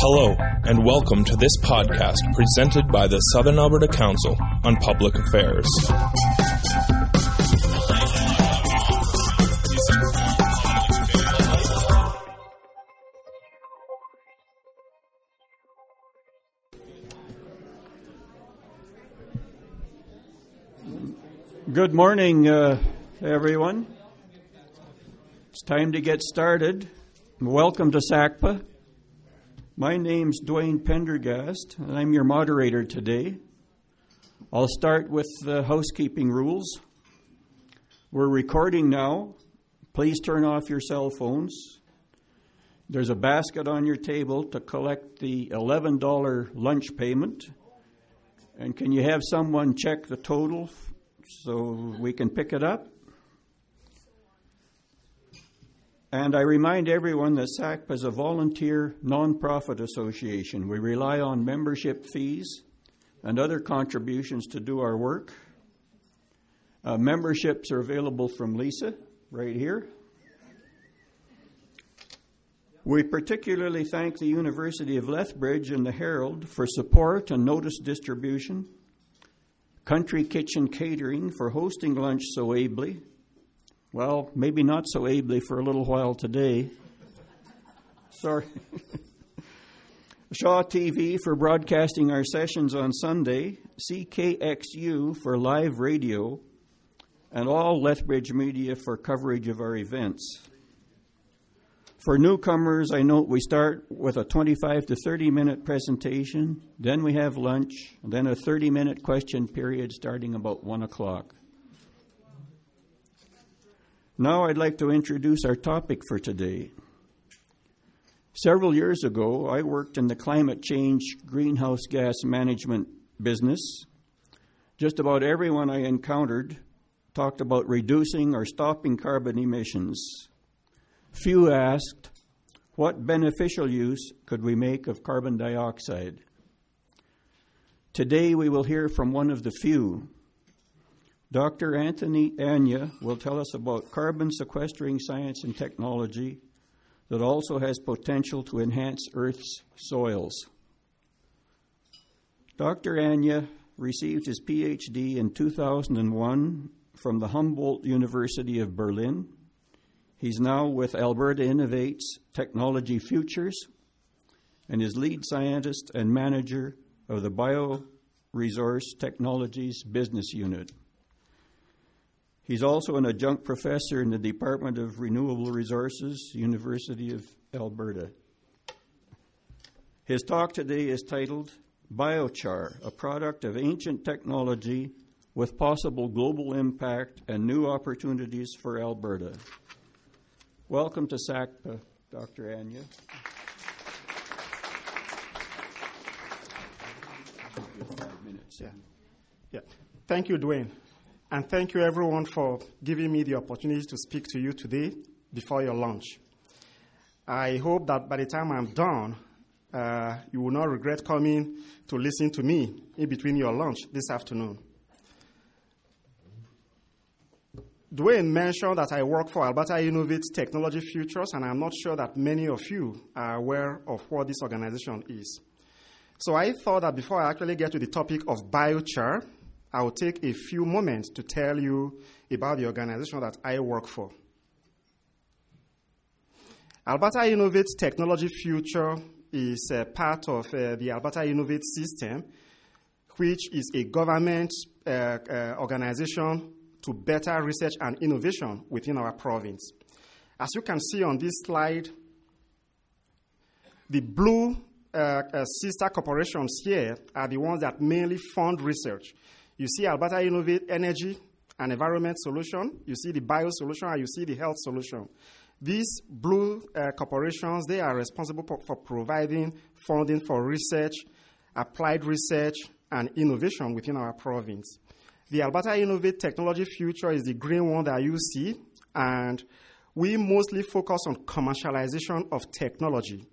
Hello, and welcome to this podcast presented by the Southern Alberta Council on Public Affairs. Good morning, uh, everyone. It's time to get started. Welcome to SACPA. My name's Dwayne Pendergast, and I'm your moderator today. I'll start with the housekeeping rules. We're recording now. Please turn off your cell phones. There's a basket on your table to collect the $11 lunch payment. And can you have someone check the total so we can pick it up? And I remind everyone that SACP is a volunteer nonprofit association. We rely on membership fees and other contributions to do our work. Uh, memberships are available from Lisa right here. We particularly thank the University of Lethbridge and the Herald for support and notice distribution, Country Kitchen Catering for hosting lunch so ably, well, maybe not so ably for a little while today. Sorry. Shaw TV for broadcasting our sessions on Sunday, CKXU for live radio, and all Lethbridge media for coverage of our events. For newcomers, I note we start with a 25 to 30 minute presentation, then we have lunch, then a 30 minute question period starting about 1 o'clock. Now I'd like to introduce our topic for today. Several years ago, I worked in the climate change greenhouse gas management business. Just about everyone I encountered talked about reducing or stopping carbon emissions. Few asked, what beneficial use could we make of carbon dioxide? Today we will hear from one of the few Dr. Anthony Anyia will tell us about carbon sequestering science and technology that also has potential to enhance Earth's soils. Dr. Anyia received his PhD in 2001 from the Humboldt University of Berlin. He's now with Alberta Innovates Technology Futures and is lead scientist and manager of the Bioresource Technologies Business Unit. He's also an adjunct professor in the Department of Renewable Resources, University of Alberta. His talk today is titled Biochar, a product of ancient technology with possible global impact and new opportunities for Alberta. Welcome to SACPA, Dr. Anyia. Yeah. yeah. Thank you, Dwayne. And thank you, everyone, for giving me the opportunity to speak to you today before your lunch. I hope that by the time I'm done, uh, you will not regret coming to listen to me in between your lunch this afternoon. Dwayne mentioned that I work for Alberta Innovates Technology Futures, and I'm not sure that many of you are aware of what this organization is. So I thought that before I actually get to the topic of biochar, I will take a few moments to tell you about the organization that I work for. Alberta Innovates Technology Future is part of uh, the Alberta Innovate system, which is a government uh, uh, organization to better research and innovation within our province. As you can see on this slide, the blue uh, uh, sister corporations here are the ones that mainly fund research. You see Alberta Innovate Energy and Environment Solution, you see the Bio Solution, and you see the Health Solution. These blue uh, corporations, they are responsible for, for providing funding for research, applied research, and innovation within our province. The Alberta Innovate Technology Future is the green one that you see, and we mostly focus on commercialization of technology.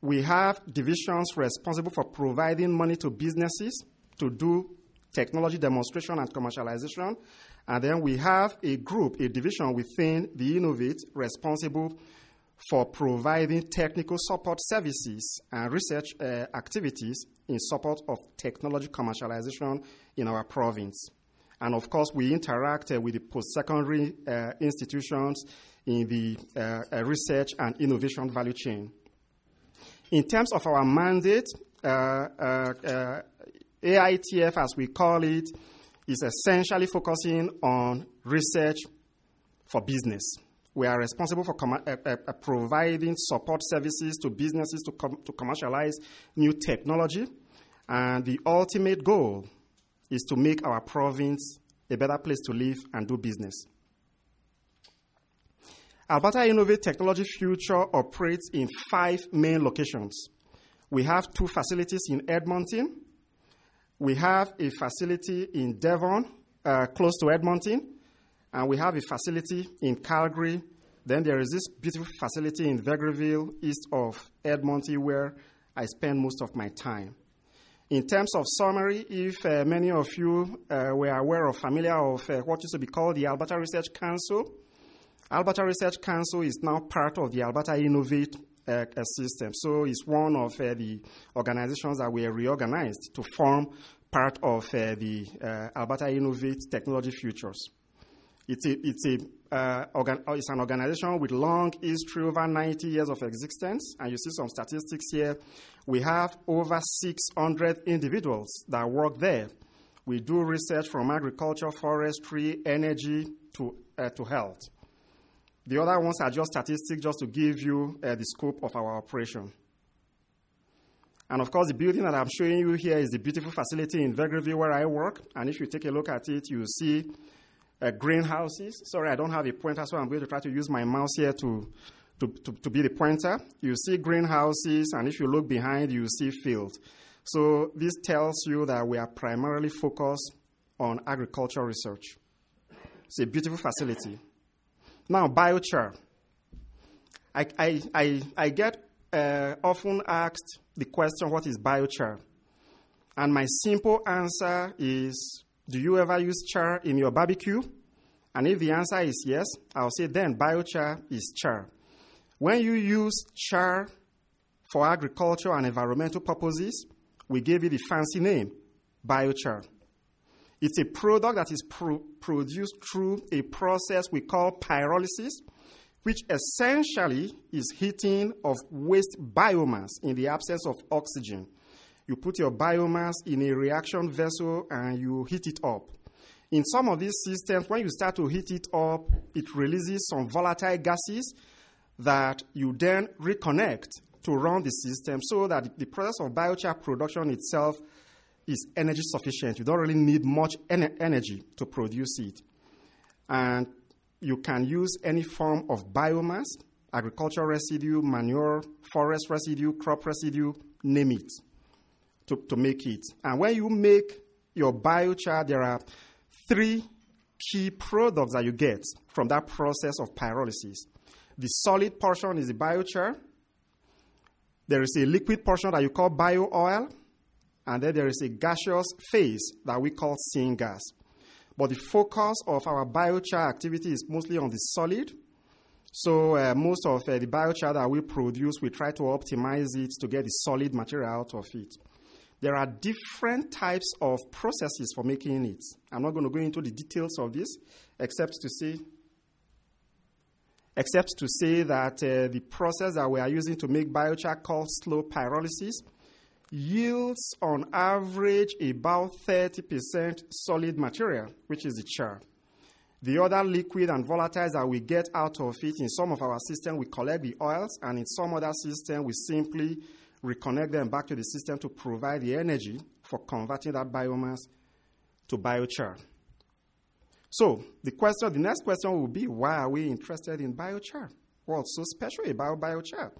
We have divisions responsible for providing money to businesses to do technology demonstration and commercialization. And then we have a group, a division within the Innovate responsible for providing technical support services and research uh, activities in support of technology commercialization in our province. And of course, we interact uh, with the post secondary uh, institutions in the uh, uh, research and innovation value chain. In terms of our mandate, uh, AITF, as we call it, is essentially focusing on research for business. We are responsible for com- uh, uh, uh, providing support services to businesses to, com- to commercialize new technology. And the ultimate goal is to make our province a better place to live and do business. Alberta Innovate Technology Future operates in five main locations. We have two facilities in Edmonton. We have a facility in Devon, uh, close to Edmonton and we have a facility in Calgary. Then there is this beautiful facility in Vegreville, east of Edmonton, where I spend most of my time. In terms of summary, if uh, many of you uh, were aware or familiar of uh, what used to be called the Alberta Research Council, Alberta Research Council is now part of the Alberta Innovate uh, system. So it's one of uh, the organizations that were reorganized to form part of uh, the Alberta Innovate Technology Futures. It's, a, it's, a, uh, organ, uh, it's an organization with long history, over 90 years of existence. And you see some statistics here. We have over 600 individuals that work there. We do research from agriculture, forestry, energy to, uh, to health. The other ones are just statistics just to give you uh, the scope of our operation. And of course, the building that I'm showing you here is the beautiful facility in Vegreville where I work. And if you take a look at it, you see uh, greenhouses. Sorry, I don't have a pointer, so I'm going to try to use my mouse here to, to, to, to be the pointer. You see greenhouses, and if you look behind, you see fields. So this tells you that we are primarily focused on agricultural research. It's a beautiful facility. Now, biochar. I, I, I, I get uh, often asked the question, what is biochar? And my simple answer is do you ever use char in your barbecue? And if the answer is yes, I'll say then biochar is char. When you use char for agriculture and environmental purposes, we give it a fancy name, biochar. It's a product that is pro- produced through a process we call pyrolysis, which essentially is heating of waste biomass in the absence of oxygen you put your biomass in a reaction vessel and you heat it up. In some of these systems, when you start to heat it up, it releases some volatile gases that you then reconnect to run the system so that the process of biochar production itself is energy sufficient. You don't really need much en- energy to produce it. And you can use any form of biomass, agricultural residue, manure, forest residue, crop residue, name it to, to make it. And when you make your biochar, there are three key products that you get from that process of pyrolysis. The solid portion is the biochar. There is a liquid portion that you call bio oil. And then there is a gaseous phase that we call syngas. But the focus of our biochar activity is mostly on the solid. So uh, most of uh, the biochar that we produce, we try to optimize it to get the solid material out of it. There are different types of processes for making it. I'm not going to go into the details of this, except to say, except to say that uh, the process that we are using to make biochar called slow pyrolysis yields on average about 30% solid material, which is the char. The other liquid and volatiles that we get out of it, in some of our systems, we collect the oils, and in some other systems, we simply reconnect them back to the system to provide the energy for converting that biomass to biochar. So the question, the next question will be, why are we interested in biochar? What's so special about biochar?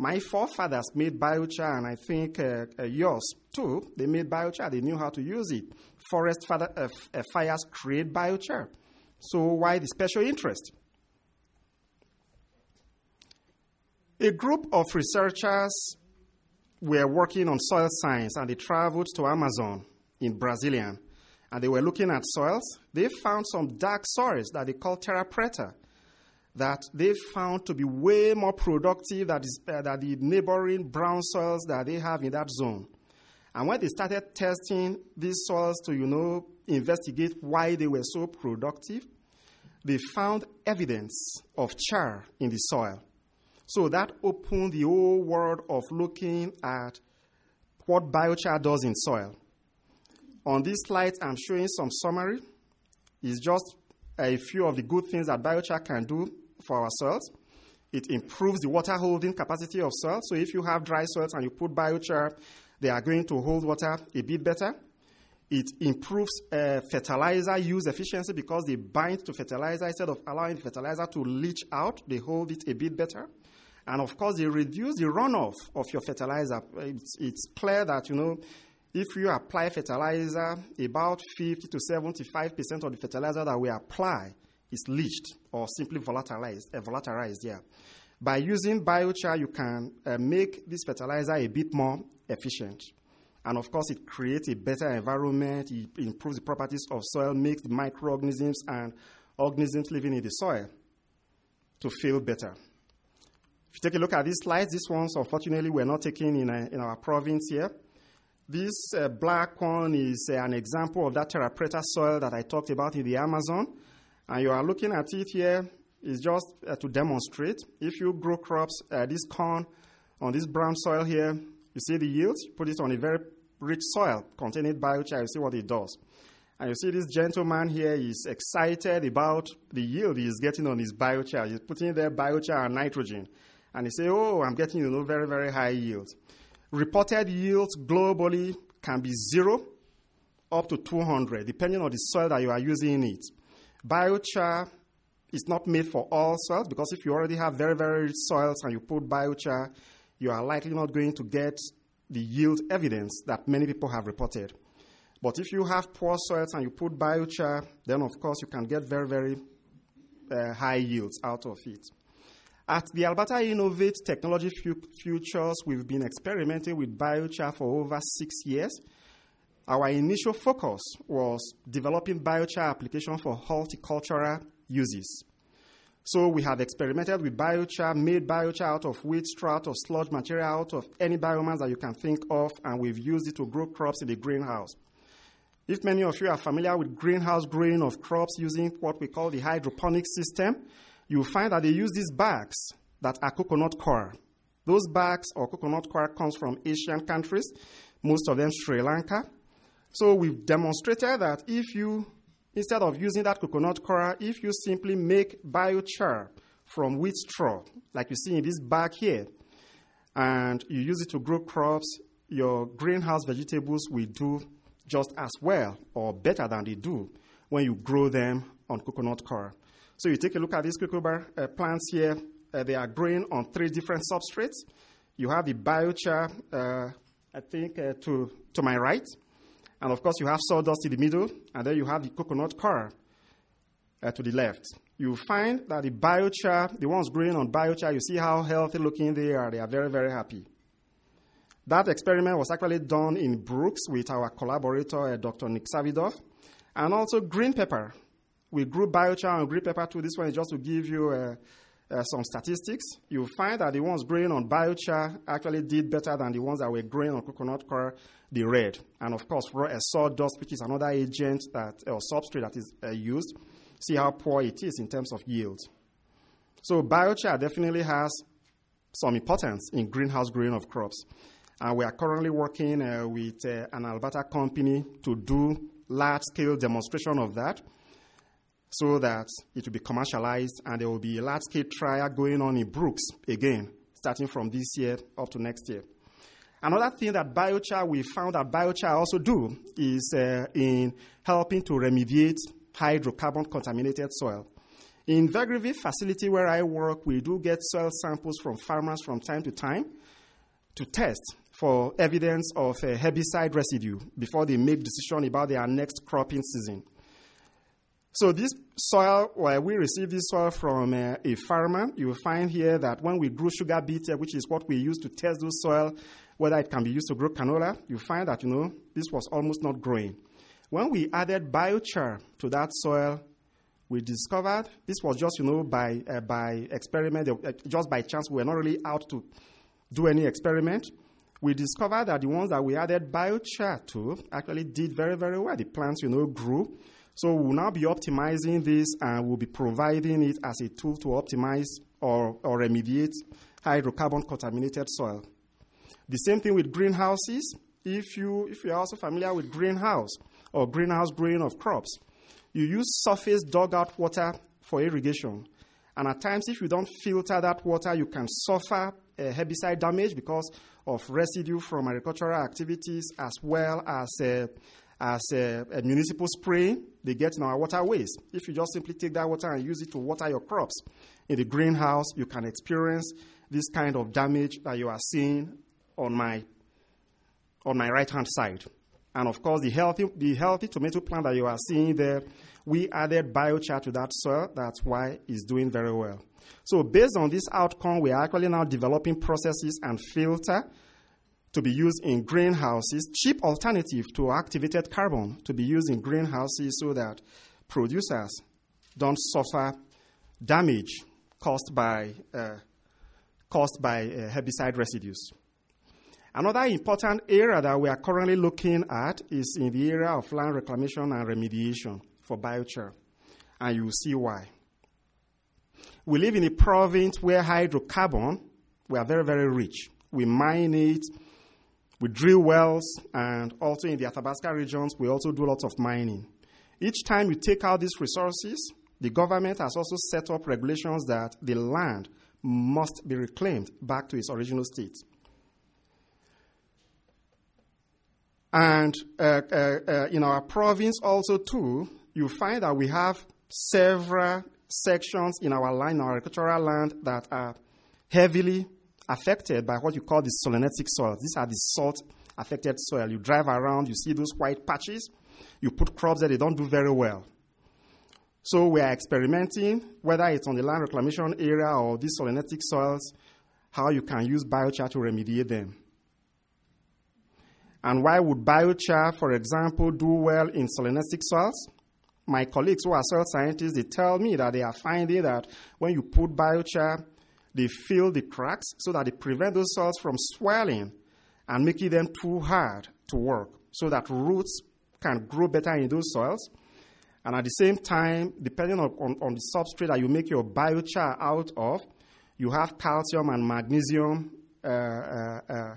My forefathers made biochar, and I think uh, uh, yours too. They made biochar. They knew how to use it. Forest father, uh, uh fires create biochar. So why the special interest? A group of researchers were working on soil science and they traveled to Amazon in Brazilian and they were looking at soils. They found some dark soils that they call terra preta that they found to be way more productive than, than the neighboring brown soils that they have in that zone. And when they started testing these soils to, you know, investigate why they were so productive, they found evidence of char in the soil. So that opened the whole world of looking at what biochar does in soil. On this slide, I'm showing some summary. It's just a few of the good things that biochar can do for our soils. It improves the water holding capacity of soil. So if you have dry soils and you put biochar, they are going to hold water a bit better. It improves uh, fertilizer use efficiency because they bind to fertilizer instead of allowing fertilizer to leach out. They hold it a bit better. And of course, they reduce the runoff of your fertilizer. It's, it's clear that, you know, if you apply fertilizer, about 50 to 75% of the fertilizer that we apply is leached or simply volatilized, uh, volatilized yeah. By using biochar, you can uh, make this fertilizer a bit more efficient. And of course, it creates a better environment, it improves the properties of soil, makes the microorganisms and organisms living in the soil to feel better. If you take a look at these slides, these ones, unfortunately, we're not taken in, a, in our province here. This uh, black one is uh, an example of that terra preta soil that I talked about in the Amazon. And you are looking at it here is just uh, to demonstrate. If you grow crops, uh, this corn on this brown soil here, you see the yields, you put it on a very rich soil containing biochar, you see what it does. And you see this gentleman here is excited about the yield he's getting on his biochar. He's putting there biochar and nitrogen. And he say, oh, I'm getting, you know, very, very high yields. Reported yields globally can be zero up to 200, depending on the soil that you are using in it. Biochar is not made for all soils because if you already have very, very rich soils and you put biochar, you are likely not going to get the yield evidence that many people have reported. But if you have poor soils and you put biochar, then of course you can get very, very uh, high yields out of it. At the Alberta Innovate Technology Futures, we've been experimenting with biochar for over six years. Our initial focus was developing biochar application for horticultural uses. So we have experimented with biochar, made biochar out of wheat straw, or sludge material, out of any biomass that you can think of, and we've used it to grow crops in the greenhouse. If many of you are familiar with greenhouse growing of crops using what we call the hydroponic system, you'll find that they use these bags that are coconut coir. Those bags or coconut coir comes from Asian countries, most of them Sri Lanka. So we've demonstrated that if you, instead of using that coconut coir, if you simply make biochar from wheat straw, like you see in this bag here, and you use it to grow crops, your greenhouse vegetables will do just as well or better than they do when you grow them on coconut coir. So you take a look at these cucumber uh, plants here. Uh, they are growing on three different substrates. You have the biochar, uh, I think, uh, to, to my right. And of course, you have sawdust in the middle, and then you have the coconut coir uh, to the left. You find that the biochar, the ones growing on biochar, you see how healthy looking they are. They are very, very happy. That experiment was actually done in Brooks with our collaborator, uh, Dr. Nick Savidov, and also green pepper. We grew biochar and green pepper too. This one is just to give you uh, uh, some statistics. you'll find that the ones growing on biochar actually did better than the ones that were growing on coconut coir the red. And of course, raw sawdust, which is another agent that, or substrate that is uh, used, see how poor it is in terms of yield. So biochar definitely has some importance in greenhouse growing of crops. And we are currently working uh, with uh, an Alberta company to do large-scale demonstration of that so that it will be commercialized and there will be a large-scale trial going on in Brooks again, starting from this year up to next year. Another thing that biochar we found that biochar also do is uh, in helping to remediate hydrocarbon contaminated soil. In Vegreville facility where I work, we do get soil samples from farmers from time to time to test for evidence of a herbicide residue before they make decision about their next cropping season. So this soil, well, we receive this soil from uh, a farmer. You will find here that when we grew sugar beet, which is what we use to test the soil, whether it can be used to grow canola, you find that, you know, this was almost not growing. When we added biochar to that soil, we discovered this was just, you know, by, uh, by experiment, uh, just by chance. We were not really out to do any experiment. We discovered that the ones that we added biochar to actually did very, very well. The plants, you know, grew. So we'll now be optimizing this and we'll be providing it as a tool to optimize or, or remediate hydrocarbon contaminated soil. The same thing with greenhouses. If you if you're also familiar with greenhouse or greenhouse growing of crops, you use surface dugout water for irrigation. And at times, if you don't filter that water, you can suffer uh, herbicide damage because of residue from agricultural activities as well as, uh, as a municipal spray they get in our waterways. If you just simply take that water and use it to water your crops in the greenhouse, you can experience this kind of damage that you are seeing on my, on my right hand side. And of course, the healthy, the healthy tomato plant that you are seeing there, we added biochar to that soil. That's why it's doing very well. So, based on this outcome, we are actually now developing processes and filter to be used in greenhouses, cheap alternative to activated carbon to be used in greenhouses so that producers don't suffer damage caused by, uh, caused by uh, herbicide residues. Another important area that we are currently looking at is in the area of land reclamation and remediation for biochar, and you will see why. We live in a province where hydrocarbon, we are very, very rich. We mine it, we drill wells, and also in the Athabasca regions, we also do lots of mining. Each time you take out these resources, the government has also set up regulations that the land must be reclaimed back to its original state. And uh, uh, uh, in our province also too, you find that we have several sections in our land, our agricultural land, that are heavily affected by what you call the solonetzic soil. These are the salt affected soil. You drive around, you see those white patches, you put crops there, they don't do very well. So we are experimenting, whether it's on the land reclamation area or these solonetzic soils, how you can use biochar to remediate them. And why would biochar, for example, do well in solonetzic soils? My colleagues who are soil scientists, they tell me that they are finding that when you put biochar, they fill the cracks so that they prevent those soils from swelling and making them too hard to work so that roots can grow better in those soils. And at the same time, depending on, on, on the substrate that you make your biochar out of, you have calcium and magnesium uh, uh, uh,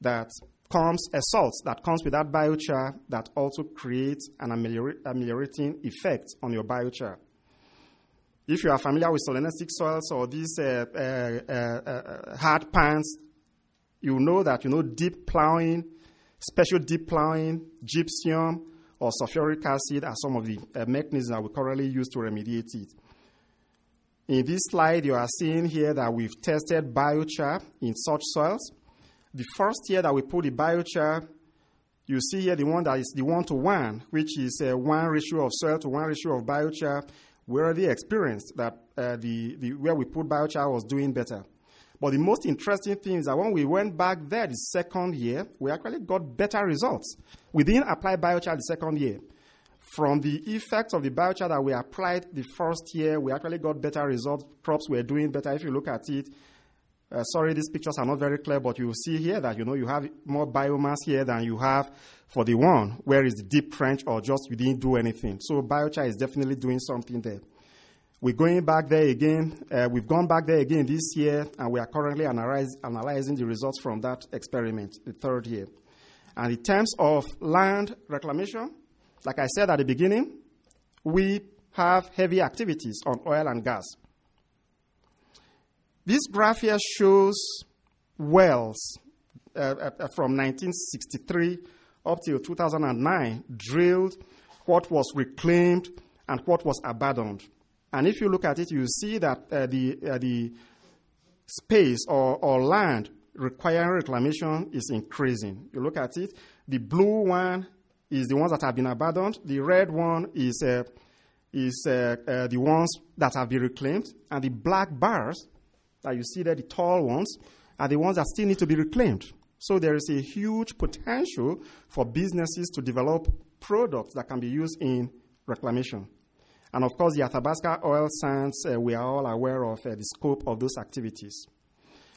that comes a salt that comes with that biochar that also creates an ameliorating effect on your biochar. If you are familiar with solonetzic soils or these uh, uh, uh, uh, hard pans, you know that you know deep plowing, special deep plowing, gypsum, or sulfuric acid are some of the uh, mechanisms that we currently use to remediate it. In this slide, you are seeing here that we've tested biochar in such soils the first year that we put the biochar, you see here the one that is the one to one, which is one ratio of soil to one ratio of biochar. We already experienced that uh, the, the where we put biochar was doing better. But the most interesting thing is that when we went back there the second year, we actually got better results. We didn't apply biochar the second year. From the effects of the biochar that we applied the first year, we actually got better results. Crops were doing better. If you look at it, uh, sorry, these pictures are not very clear, but you see here that you know you have more biomass here than you have for the one where is the deep trench or just you didn't do anything. So biochar is definitely doing something there. We're going back there again. Uh, we've gone back there again this year, and we are currently analyze, analyzing the results from that experiment, the third year. And in terms of land reclamation, like I said at the beginning, we have heavy activities on oil and gas. This graph here shows wells uh, uh, from 1963 up till 2009 drilled, what was reclaimed, and what was abandoned. And if you look at it, you see that uh, the, uh, the space or, or land requiring reclamation is increasing. You look at it, the blue one is the ones that have been abandoned, the red one is, uh, is uh, uh, the ones that have been reclaimed, and the black bars that you see there, the tall ones, are the ones that still need to be reclaimed. So there is a huge potential for businesses to develop products that can be used in reclamation. And of course, the Athabasca oil sands, uh, we are all aware of uh, the scope of those activities.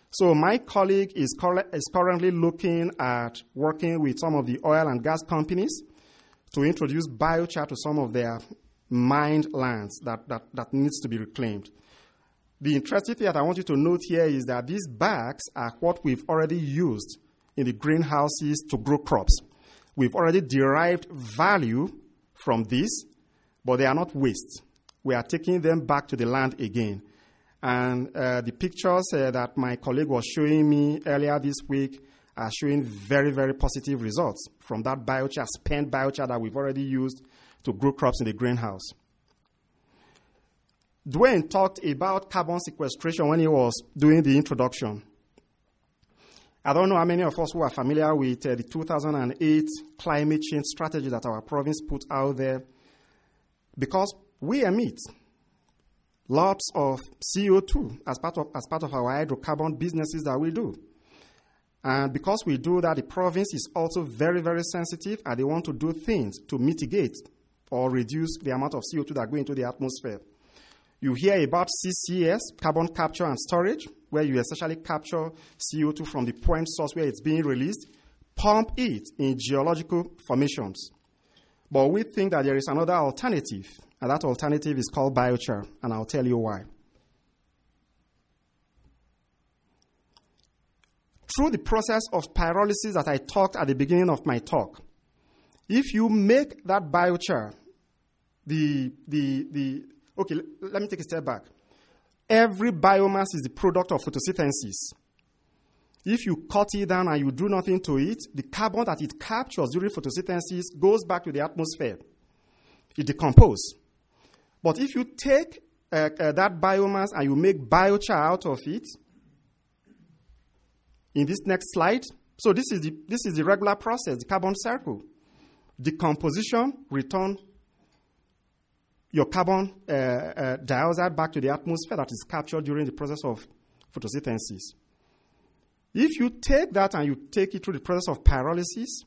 So my colleague is, cor- is currently looking at working with some of the oil and gas companies to introduce biochar to some of their mined lands that, that, that needs to be reclaimed. The interesting thing that I want you to note here is that these bags are what we've already used in the greenhouses to grow crops. We've already derived value from this, but they are not waste. We are taking them back to the land again. And uh, the pictures uh, that my colleague was showing me earlier this week are showing very, very positive results from that biochar, spent biochar that we've already used to grow crops in the greenhouse. Dwayne talked about carbon sequestration when he was doing the introduction. I don't know how many of us who are familiar with uh, the 2008 climate change strategy that our province put out there, because we emit lots of CO2 as part of, as part of our hydrocarbon businesses that we do. And because we do that, the province is also very, very sensitive and they want to do things to mitigate or reduce the amount of CO2 that go into the atmosphere. You hear about CCS, carbon capture and storage, where you essentially capture CO2 from the point source where it's being released, pump it in geological formations. But we think that there is another alternative, and that alternative is called biochar, and I'll tell you why. Through the process of pyrolysis that I talked at the beginning of my talk, if you make that biochar, the, the, the, okay, let me take a step back. Every biomass is the product of photosynthesis. If you cut it down and you do nothing to it, the carbon that it captures during photosynthesis goes back to the atmosphere. It decomposes. But if you take uh, uh, that biomass and you make biochar out of it, in this next slide, so this is the, this is the regular process, the carbon cycle. Decomposition, return your carbon uh, uh, dioxide back to the atmosphere that is captured during the process of photosynthesis. If you take that and you take it through the process of pyrolysis,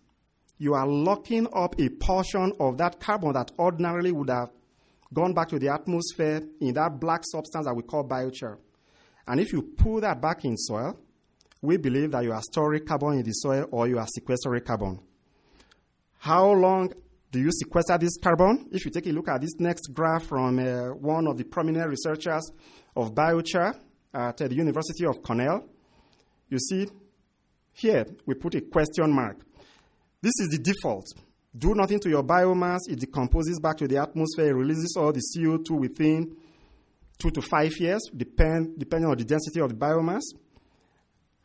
you are locking up a portion of that carbon that ordinarily would have gone back to the atmosphere in that black substance that we call biochar. And if you pull that back in soil, we believe that you are storing carbon in the soil or you are sequestering carbon. How long do you sequester this carbon? If you take a look at this next graph from uh, one of the prominent researchers of biochar at the University of Cornell, you see here we put a question mark. This is the default. Do nothing to your biomass, it decomposes back to the atmosphere, releases all the CO2 within two to five years, depend, depending on the density of the biomass.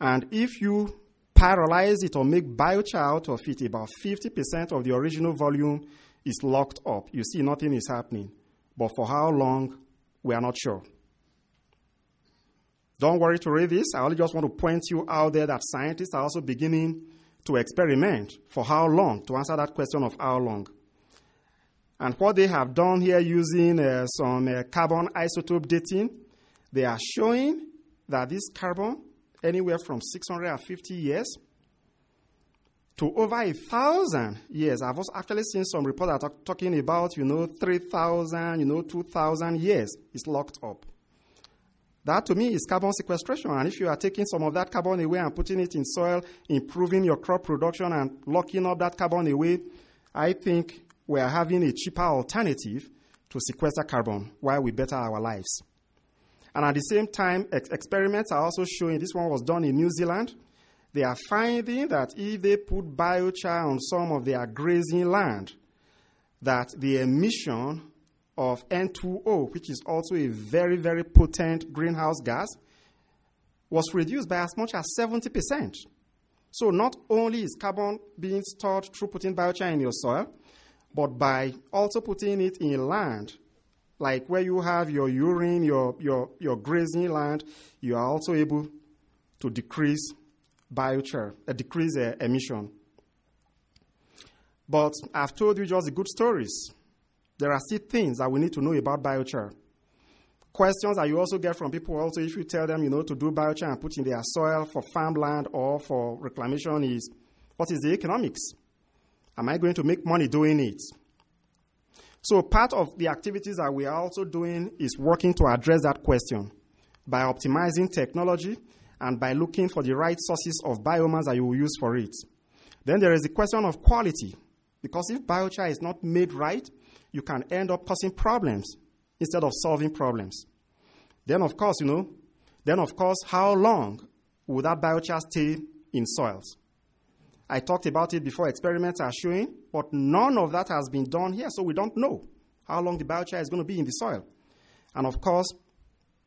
And if you pyrolyze it or make biochar out of it, about 50% of the original volume is locked up. You see, nothing is happening. But for how long, we are not sure. Don't worry to read this. I only just want to point you out there that scientists are also beginning to experiment for how long, to answer that question of how long. And what they have done here using uh, some uh, carbon isotope dating, they are showing that this carbon anywhere from 650 years to over a thousand years. I've also actually seen some reports that are talking about, you know, 3,000, you know, 2,000 years is locked up. That to me is carbon sequestration. And if you are taking some of that carbon away and putting it in soil, improving your crop production and locking up that carbon away, I think we are having a cheaper alternative to sequester carbon while we better our lives. And at the same time, ex- experiments are also showing this one was done in New Zealand. They are finding that if they put biochar on some of their grazing land, that the emission of N2O, which is also a very, very potent greenhouse gas, was reduced by as much as 70%. So not only is carbon being stored through putting biochar in your soil, but by also putting it in land like where you have your urine, your, your, your grazing land, you are also able to decrease biochar, uh, decrease uh, emission. But I've told you just the good stories. There are still things that we need to know about biochar. Questions that you also get from people also if you tell them, you know, to do biochar and put in their soil for farmland or for reclamation is, what is the economics? Am I going to make money doing it? So, part of the activities that we are also doing is working to address that question by optimizing technology and by looking for the right sources of biomass that you will use for it. Then there is the question of quality, because if biochar is not made right, you can end up causing problems instead of solving problems. Then, of course, you know, then of course, how long will that biochar stay in soils? I talked about it before, experiments are showing, but none of that has been done here, so we don't know how long the biochar is going to be in the soil. And of course,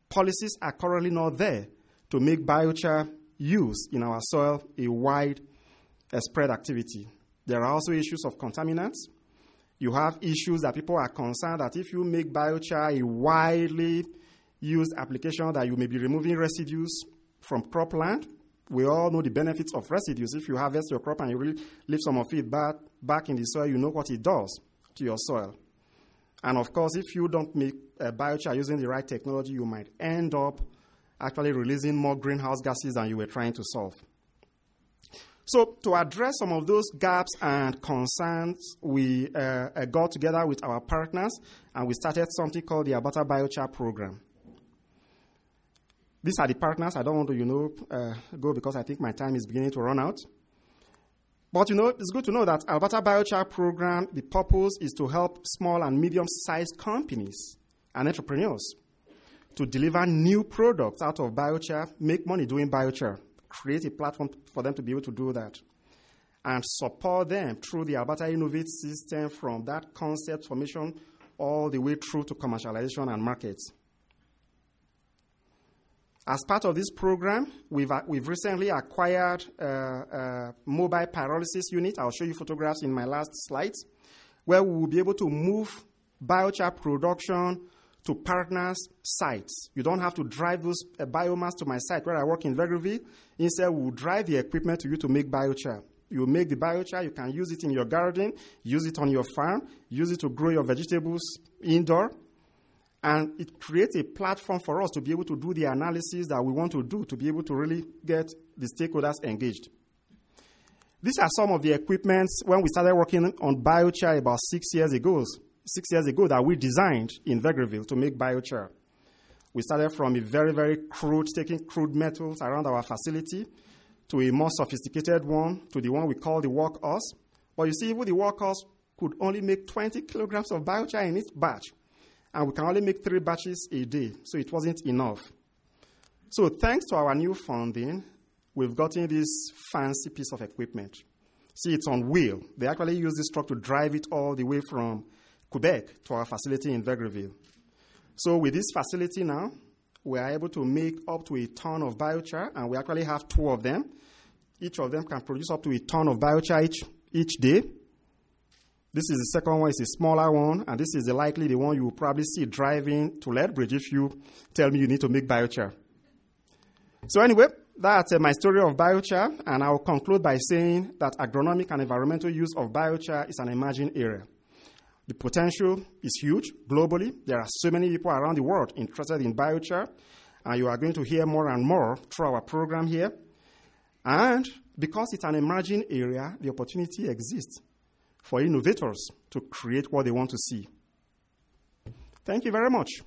policies are currently not there to make biochar use in our soil a wide uh, spread activity. There are also issues of contaminants. You have issues that people are concerned that if you make biochar a widely used application, that you may be removing residues from cropland. We all know the benefits of residues. If you harvest your crop and you really leave some of it back, back in the soil, you know what it does to your soil. And of course, if you don't make biochar using the right technology, you might end up actually releasing more greenhouse gases than you were trying to solve. So, to address some of those gaps and concerns, we uh, uh, got together with our partners and we started something called the Alberta Biochar Program. These are the partners. I don't want to, you know, uh, go because I think my time is beginning to run out. But you know, it's good to know that Alberta Biochar Program, the purpose is to help small and medium-sized companies and entrepreneurs to deliver new products out of biochar, make money doing biochar, create a platform for them to be able to do that, and support them through the Alberta Innovate system from that concept formation all the way through to commercialization and markets. As part of this program, we've, uh, we've recently acquired a, a mobile pyrolysis unit. I'll show you photographs in my last slides, where we will be able to move biochar production to partners' sites. You don't have to drive those uh, biomass to my site where I work in Vegreville. Instead, we'll drive the equipment to you to make biochar. You make the biochar, you can use it in your garden, use it on your farm, use it to grow your vegetables indoor, and it creates a platform for us to be able to do the analysis that we want to do to be able to really get the stakeholders engaged. These are some of the equipments when we started working on biochar about six years ago, six years ago that we designed in Vegreville to make biochar. We started from a very, very crude, taking crude metals around our facility to a more sophisticated one, to the one we call the workhorse. But you see, even the workhorse could only make 20 kilograms of biochar in each batch and we can only make three batches a day, so it wasn't enough. So, thanks to our new funding, we've gotten this fancy piece of equipment. See, it's on wheel. They actually use this truck to drive it all the way from Quebec to our facility in Vegreville. So, with this facility now, we are able to make up to a ton of biochar, and we actually have two of them. Each of them can produce up to a ton of biochar each, each day. This is the second one, it's a smaller one, and this is the likely the one you will probably see driving to Lethbridge if you tell me you need to make biochar. So, anyway, that's uh, my story of biochar, and I'll conclude by saying that agronomic and environmental use of biochar is an emerging area. The potential is huge globally. There are so many people around the world interested in biochar, and you are going to hear more and more through our program here. And because it's an emerging area, the opportunity exists for innovators to create what they want to see. Thank you very much.